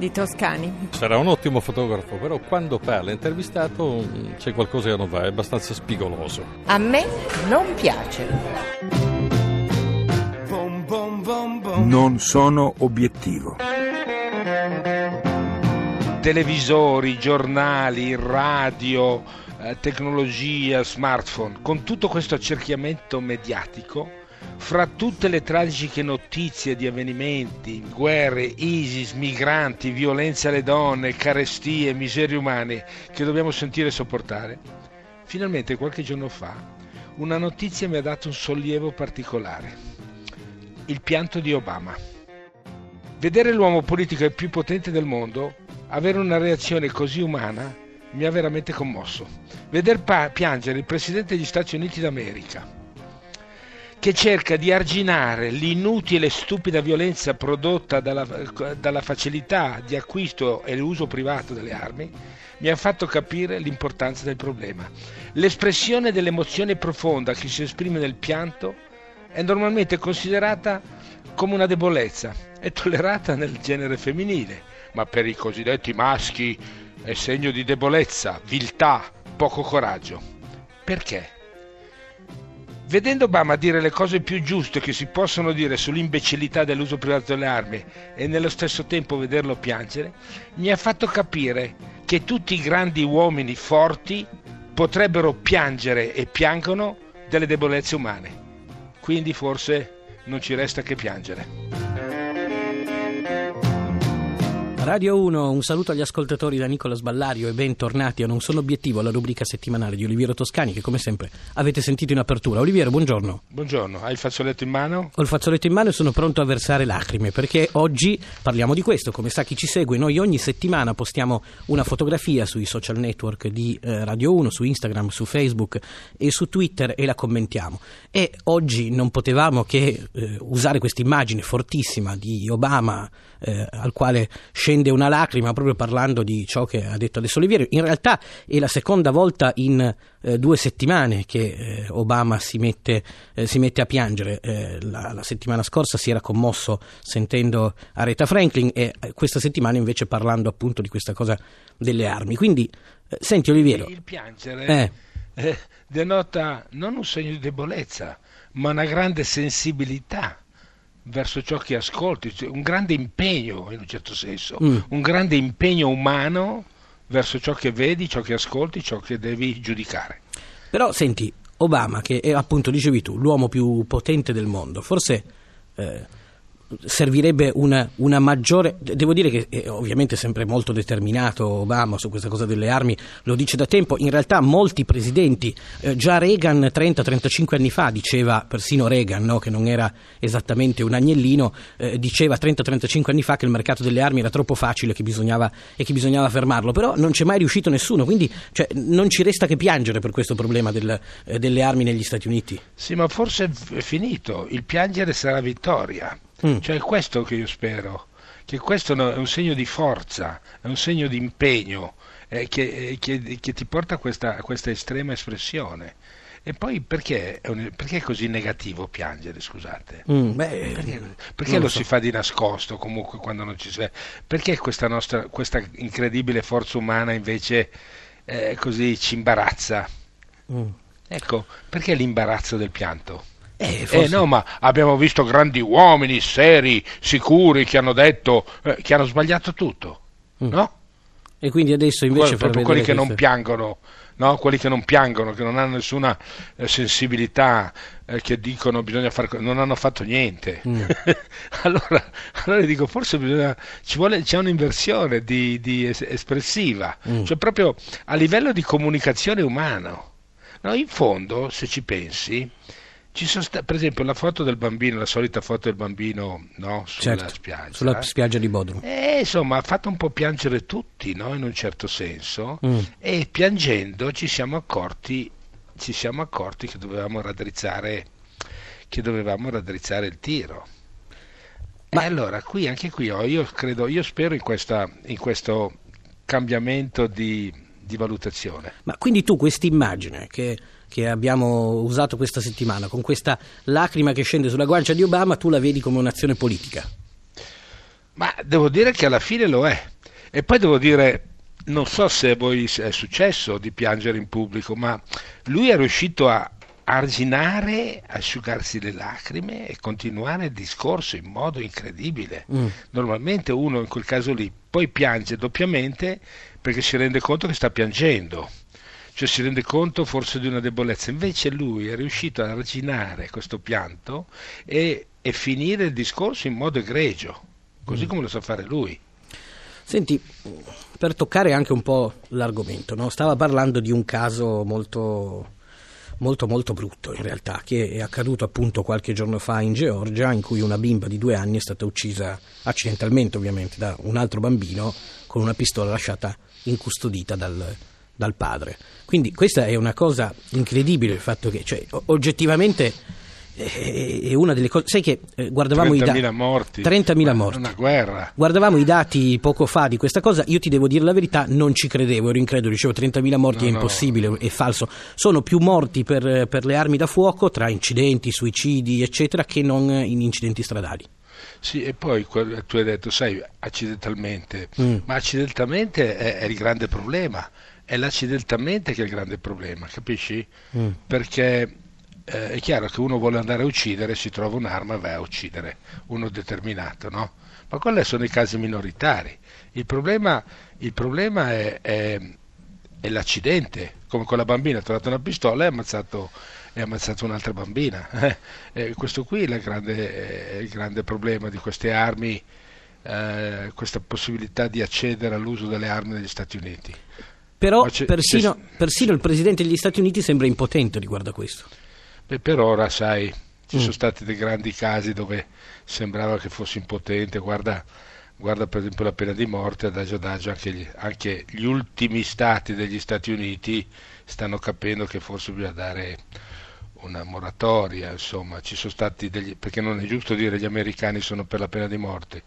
di Toscani. Sarà un ottimo fotografo, però quando parla intervistato mm, c'è qualcosa che non va, è abbastanza spigoloso. A me non piace. Non sono obiettivo. Televisori, giornali, radio, eh, tecnologia, smartphone, con tutto questo accerchiamento mediatico fra tutte le tragiche notizie di avvenimenti, guerre, ISIS, migranti, violenza alle donne, carestie, miserie umane che dobbiamo sentire e sopportare, finalmente qualche giorno fa una notizia mi ha dato un sollievo particolare. Il pianto di Obama. Vedere l'uomo politico più potente del mondo avere una reazione così umana mi ha veramente commosso. Veder pa- piangere il Presidente degli Stati Uniti d'America che cerca di arginare l'inutile e stupida violenza prodotta dalla, dalla facilità di acquisto e l'uso privato delle armi, mi ha fatto capire l'importanza del problema. L'espressione dell'emozione profonda che si esprime nel pianto è normalmente considerata come una debolezza e tollerata nel genere femminile, ma per i cosiddetti maschi è segno di debolezza, viltà, poco coraggio. Perché? Vedendo Obama dire le cose più giuste che si possono dire sull'imbecillità dell'uso privato delle armi e nello stesso tempo vederlo piangere, mi ha fatto capire che tutti i grandi uomini forti potrebbero piangere e piangono delle debolezze umane. Quindi forse non ci resta che piangere. Radio 1, un saluto agli ascoltatori da Nicola Sballario e bentornati a Non sono obiettivo, la rubrica settimanale di Oliviero Toscani che come sempre avete sentito in apertura. Oliviero, buongiorno. Buongiorno, hai il fazzoletto in mano? Ho il fazzoletto in mano e sono pronto a versare lacrime perché oggi parliamo di questo. Come sa chi ci segue, noi ogni settimana postiamo una fotografia sui social network di eh, Radio 1, su Instagram, su Facebook e su Twitter e la commentiamo. E oggi non potevamo che eh, usare questa immagine fortissima di Obama eh, al quale scende una lacrima proprio parlando di ciò che ha detto adesso Oliviero. In realtà è la seconda volta in eh, due settimane che eh, Obama si mette, eh, si mette, a piangere. Eh, la, la, settimana scorsa si era commosso sentendo Aretha Franklin e questa settimana invece parlando appunto di questa cosa delle armi. Quindi, senti Oliviero. Il piangere denota non un segno di debolezza, ma una grande sensibilità verso ciò che ascolti, cioè un grande impegno in un certo senso, mm. un grande impegno umano verso ciò che vedi, ciò che ascolti, ciò che devi giudicare. Però senti, Obama, che è appunto, dicevi tu, l'uomo più potente del mondo, forse... Eh, servirebbe una, una, maggiore. Devo dire che è ovviamente sempre molto determinato Obama su questa cosa delle armi, lo dice da tempo. In realtà molti presidenti, eh, già Reagan 30-35 anni fa, diceva, persino Reagan, no, che non era esattamente un agnellino, eh, diceva 30-35 anni fa che il mercato delle armi era troppo facile che bisognava, e che bisognava fermarlo. Però non c'è mai riuscito nessuno, quindi cioè, non ci resta che piangere per questo problema del, eh, delle armi negli Stati Uniti. Sì, ma forse è finito. Il piangere sarà vittoria. Mm. Cioè è questo che io spero, che questo è un segno di forza, è un segno di impegno eh, che, eh, che, che, ti porta a questa, a questa estrema espressione. E poi perché, perché, è così negativo piangere, scusate? Mm, beh, perché, perché lo, so. si fa di nascosto comunque quando non ci sei? Perché questa, nostra, questa incredibile forza umana invece eh, così ci imbarazza? Mm. Ecco, perché l'imbarazzo del pianto? Eh, forse... eh, no, ma abbiamo visto grandi uomini seri, sicuri, che hanno detto, eh, che hanno sbagliato tutto, mm. no? E quindi adesso invece... Que- proprio quelli che non piangono, no? Quelli che non piangono, che non hanno nessuna eh, sensibilità, eh, che dicono bisogna fare... non hanno fatto niente. Mm. allora, allora dico, forse bisogna, ci vuole, c'è un'inversione di, di es- espressiva, mm. cioè proprio a livello di comunicazione umano. No, in fondo, se ci pensi sta- per esempio la foto del bambino, la solita foto del bambino no, sulla certo, spiaggia. Sulla spiaggia di Bodrum. Eh, insomma, ha fatto un po' piangere tutti, no, in un certo senso, mm. e piangendo ci siamo accorti ci siamo accorti che dovevamo raddrizzare, che dovevamo raddrizzare il tiro. Ma allora, qui, anche qui, oh, io credo, io spero in, questa, in questo cambiamento di, di valutazione. Ma quindi tu questa immagine che, che, abbiamo usato questa settimana, con questa lacrima che scende sulla guancia di Obama, tu la vedi come un'azione politica? Ma devo dire che alla fine lo è. E poi devo dire, non so se a voi è successo di piangere in pubblico, ma lui è riuscito a arginare, asciugarsi le lacrime e continuare il discorso in modo incredibile. Mm. Normalmente uno in quel caso lì poi piange doppiamente perché si rende conto che sta piangendo, cioè si rende conto forse di una debolezza. Invece lui è riuscito a arginare questo pianto e, e finire il discorso in modo egregio, così mm. come lo sa fare lui. Senti, per toccare anche un po' l'argomento, no? stava parlando di un caso molto, molto molto brutto in realtà, che è accaduto appunto qualche giorno fa in Georgia, in cui una bimba di due anni è stata uccisa accidentalmente ovviamente da un altro bambino con una pistola lasciata incustodita dal, dal padre. Quindi questa è una cosa incredibile, il fatto che cioè, oggettivamente è una delle cose. Sai che eh, guardavamo 30.000 i dati. morti. 30.000 morti. Una guerra. Guardavamo i dati poco fa di questa cosa. Io ti devo dire la verità, non ci credevo, ero incredulo. Dicevo 30.000 morti no, è impossibile, no. è falso. Sono più morti per, per le armi da fuoco, tra incidenti, suicidi, eccetera, che non in incidenti stradali. Sì, e poi tu hai detto, sai, accidentalmente, mm. ma accidentalmente è, è, il grande problema, è l'accidentalmente che è il grande problema, capisci? Mm. Perché eh, è chiaro che uno vuole andare a uccidere, si trova un'arma e va a uccidere uno determinato, no? Ma quelli sono i casi minoritari. Il problema, il problema è, è, è, l'accidente, come quella bambina ha trovato una pistola e ha ammazzato, e ha ammazzato un'altra bambina. Eh, questo qui è il, grande, è il, grande, problema di queste armi, eh, questa possibilità di accedere all'uso delle armi negli Stati Uniti. Però persino, persino il Presidente degli Stati Uniti sembra impotente riguardo a questo. Beh, per ora, sai, ci mm. sono stati dei grandi casi dove sembrava che fosse impotente. Guarda, guarda per esempio la pena di morte, adagio adagio, anche gli, anche gli ultimi stati degli Stati Uniti stanno capendo che forse bisogna dare una moratoria, insomma, ci sono stati degli, perché non è giusto dire gli americani sono per la pena di morte,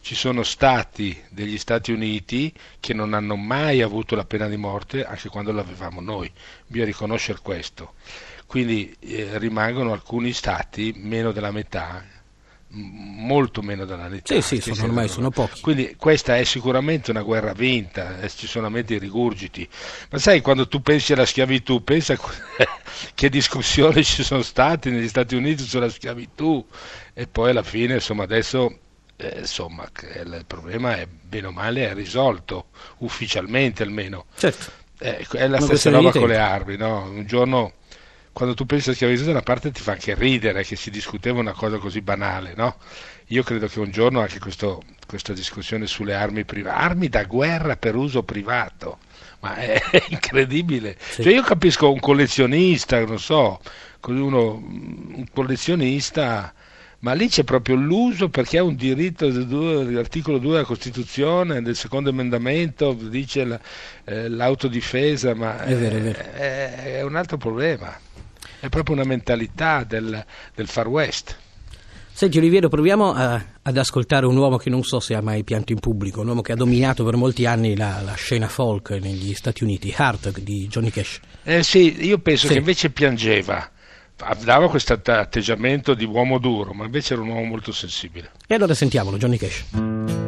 ci sono stati degli Stati Uniti che non hanno mai avuto la pena di morte, anche quando l'avevamo noi, bisogna riconoscere questo. Quindi eh, rimangono alcuni stati, meno della metà, molto meno della metà. Sì, sì, sono ormai sono pochi. Quindi questa è sicuramente una guerra vinta, eh, ci sono solamente i rigurgiti. Ma sai, quando tu pensi alla schiavitù, pensa che discussioni ci sono state negli Stati Uniti sulla schiavitù e poi alla fine, insomma, adesso eh, insomma, il problema è bene o male è risolto, ufficialmente almeno. Certo. Eh, è la stessa roba con le armi, no? Un giorno quando tu pensi a schiavitù da una parte ti fa anche ridere che si discuteva una cosa così banale, no? Io credo che un giorno anche questo, questa discussione sulle armi private, armi da guerra per uso privato, ma è, incredibile. Sì. Cioè io capisco un collezionista, non so, uno, un collezionista, ma lì c'è proprio l'uso perché è un diritto dell'articolo 2 della Costituzione, del secondo emendamento, dice eh, l'autodifesa, ma è, vero, è, vero. È un altro problema è proprio una mentalità del, del Far West. Senti Oliviero, proviamo a, ad ascoltare un uomo che non so se ha mai pianto in pubblico, un uomo che ha dominato per molti anni la, la scena folk negli Stati Uniti, Hart di Johnny Cash. Eh sì, io penso sì. che invece piangeva, dava questo atteggiamento di uomo duro, ma invece era un uomo molto sensibile. E allora sentiamolo, Johnny Cash.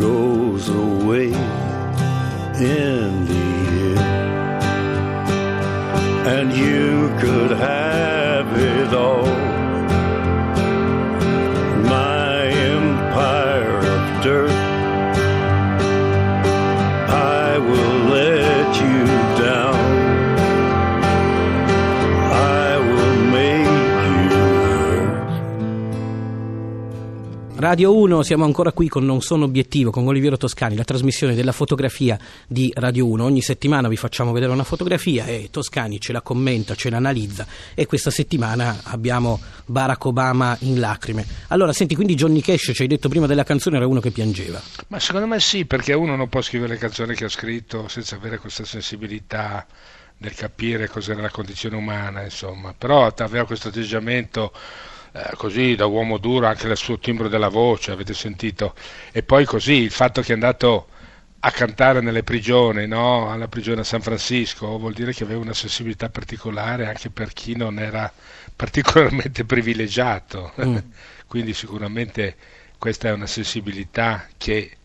goes away in the end. And you could have Radio 1, siamo ancora qui con Non sono obiettivo, con Oliviero Toscani, la trasmissione della fotografia di Radio 1. Ogni settimana vi facciamo vedere una fotografia e Toscani ce la commenta, ce la analizza e questa settimana abbiamo Barack Obama in lacrime. Allora, senti, quindi Johnny Cash, ci hai detto prima della canzone, era uno che piangeva. Ma secondo me sì, perché uno non può scrivere le canzoni che ha scritto senza avere questa sensibilità nel capire cos'era la condizione umana, insomma. Però aveva questo atteggiamento eh, così da uomo duro, anche il suo timbro della voce, avete sentito. E poi così, il fatto che è andato a cantare nelle prigioni, no? alla prigione a San Francisco, vuol dire che aveva una sensibilità particolare anche per chi non era particolarmente privilegiato. Mm. Quindi sicuramente questa è una sensibilità che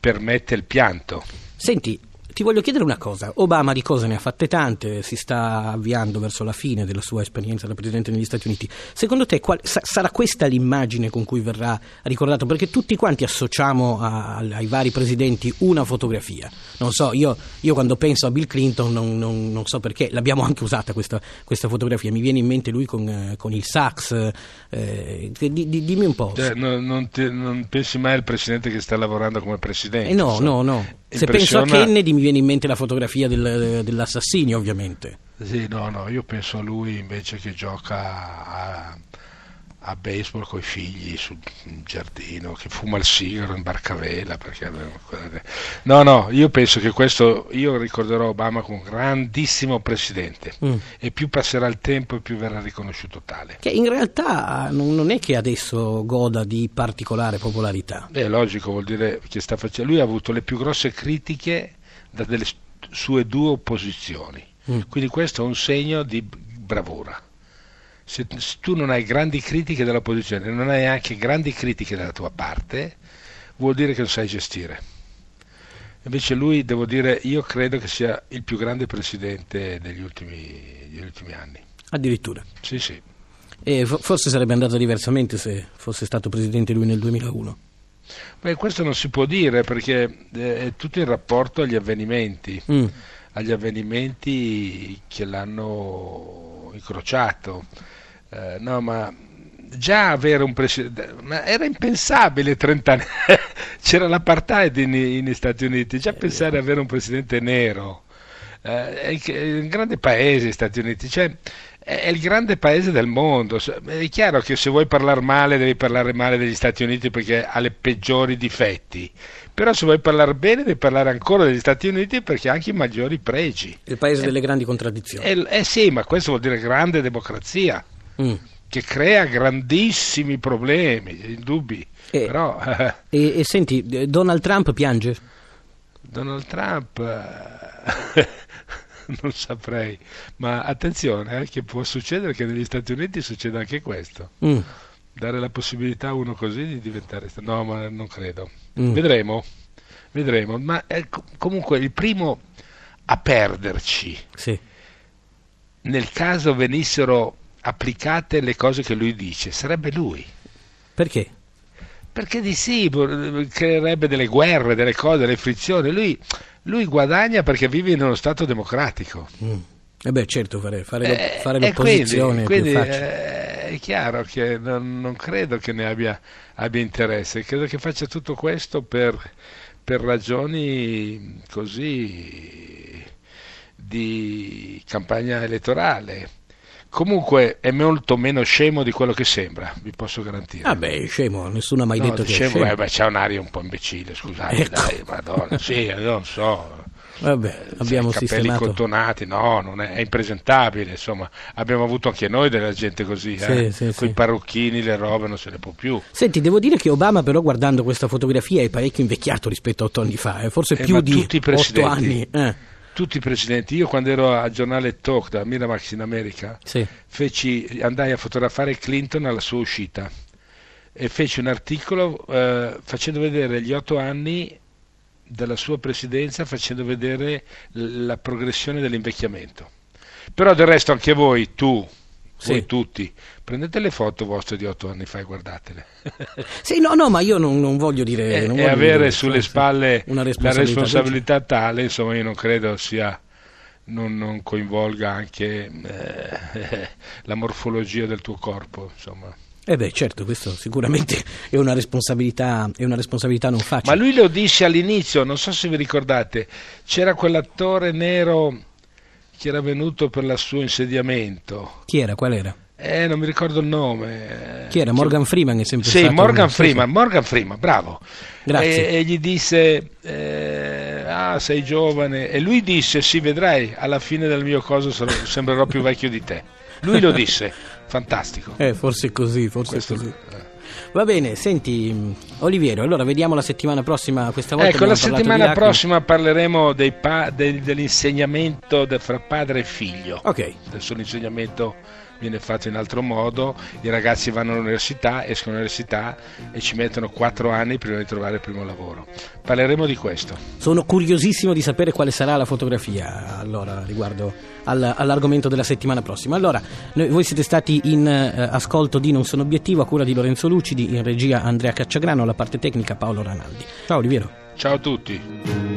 permette il pianto. Senti, ti voglio chiedere una cosa. Obama di cose ne ha fatte tante, si sta avviando verso la fine della sua esperienza da presidente negli Stati Uniti. Secondo te qual- sa- sarà questa l'immagine con cui verrà ricordato? Perché tutti quanti associamo a- ai vari presidenti una fotografia. Non so, io, io quando penso a Bill Clinton non, non- non so perché, l'abbiamo anche usata questa, questa fotografia. Mi viene in mente lui con, eh, con il sax. eh, di- di- dimmi un po'. Cioè, non, non ti- non pensi mai al presidente che sta lavorando come presidente? Eh no, insomma. no, no. Se penso a Kennedy mi viene in mente la fotografia del- dell'assassinio, ovviamente. Sì, no, no, io penso a lui invece che gioca a, a baseball con i figli sul giardino, che fuma il sigaro in barcavela. Perché... No, no, io penso che questo, io ricorderò Obama come un grandissimo presidente Mm. e più passerà il tempo e più verrà riconosciuto tale. Che in realtà non, è che adesso goda di particolare popolarità. È logico, vuol dire che sta facendo. Lui ha avuto le più grosse critiche da delle sue due opposizioni. Mm. Quindi questo è un segno di bravura. Se, tu non hai grandi critiche dall'opposizione, non hai anche grandi critiche dalla tua parte, vuol dire che non sai gestire. Invece lui, devo dire, io credo che sia il più grande presidente degli ultimi, degli ultimi anni. Addirittura. Sì, sì. E fo- forse sarebbe andato diversamente se fosse stato presidente lui nel 2001. Beh, questo non si può dire perché eh, è tutto in rapporto agli avvenimenti. Mm. agli avvenimenti che l'hanno incrociato. Eh, no, ma già avere un presidente, ma era impensabile 30 anni, c'era l'apartheid in, in Stati Uniti, già pensare ad avere un presidente nero. Eh, è un grande paese gli Stati Uniti, cioè è il grande paese del mondo. È chiaro che se vuoi parlare male devi parlare male degli Stati Uniti perché ha le peggiori difetti, però se vuoi parlare bene devi parlare ancora degli Stati Uniti perché ha anche i maggiori pregi. Il paese delle grandi contraddizioni. Eh, eh sì, ma questo vuol dire grande democrazia Mm. che crea grandissimi problemi, indubbi. Eh. Però eh, E, e senti, eh, Donald Trump piange? Donald Trump eh, non saprei, ma attenzione eh, che può succedere che negli Stati Uniti succeda anche questo. Mm. Dare la possibilità a uno così di diventare... No, ma non credo. Mm. Vedremo, vedremo. Ma eh, co- comunque il primo a perderci Sì. nel caso venissero applicate le cose che lui dice sarebbe lui. Perché? Perché di sì, creerebbe delle guerre, delle cose, delle frizioni. Lui, lui guadagna perché vive in uno Stato democratico. Mm. E beh, certo, fare, fare Eh, fare l'opposizione quindi, è più quindi, facile. eh, è chiaro che non, non credo che ne abbia, abbia interesse, credo che faccia tutto questo per, per ragioni così di campagna elettorale. Comunque è molto meno scemo di quello che sembra, vi posso garantire. Ah beh, scemo, nessuno ha mai No, detto che è scemo, scemo. eh, beh, c'è un'aria un po' imbecille, scusate, Ecco. dai, madonna, sì, non so, Vabbè, abbiamo capelli sistemato. cotonati, no, non è, è impresentabile, insomma, abbiamo avuto anche noi della gente così, Sì, eh? sì, con i sì. parrucchini, le robe, non se ne può più. Senti, devo dire che Obama però guardando questa fotografia è parecchio invecchiato rispetto a otto anni fa, eh, forse Eh, più di otto anni. eh. Tutti i presidenti, io quando ero al giornale Talk da Miramax in America, feci, andai a fotografare Clinton alla sua uscita e feci un articolo eh, facendo vedere gli otto anni della sua presidenza, facendo vedere la progressione dell'invecchiamento. Però del resto anche voi, tu, Sì. voi tutti, prendete le foto vostre di otto anni fa e guardatele. Sì, no, no, ma io non, non voglio dire... e, non voglio avere dire- sulle sì, spalle una la responsabilità. responsabilità tale, insomma, io non credo sia non, non coinvolga anche eh, la morfologia del tuo corpo, insomma. Eh beh, certo, questo sicuramente è una responsabilità, è una responsabilità non Ma facile. lui lo disse all'inizio, non so se vi ricordate, c'era quell'attore nero che era venuto per il suo insediamento. Chi era? Qual era? Eh, non mi ricordo il nome. Chi era? Morgan Freeman è sempre Sì, stato... Morgan un- Freeman, Morgan Freeman, bravo. Grazie. E, e gli disse, eh, ah, sei giovane. E lui disse, sì, vedrai, alla fine del mio coso sarò- sembrerò più vecchio di te. Lui lo disse, fantastico. Eh, forse è così, forse Questo- è così. Va bene, senti, Oliviero, allora vediamo la settimana prossima, questa volta Ecco, la settimana prossima parleremo pa- del- dell'insegnamento de- fra padre e figlio. Ok, Adesso l'insegnamento viene fatto in altro modo, i ragazzi vanno all'università, escono all'università e ci mettono quattro anni prima di trovare il primo lavoro. Parleremo di questo. sono curiosissimo di sapere quale sarà la fotografia allora, riguardo al- all'argomento della settimana prossima. Allora, noi- voi siete stati in eh, ascolto di Non sono obiettivo a cura di Lorenzo Lucidi, in regia Andrea Cacciagrano, alla parte tecnica Paolo Ranaldi. Ciao Oliviero. Ciao a tutti.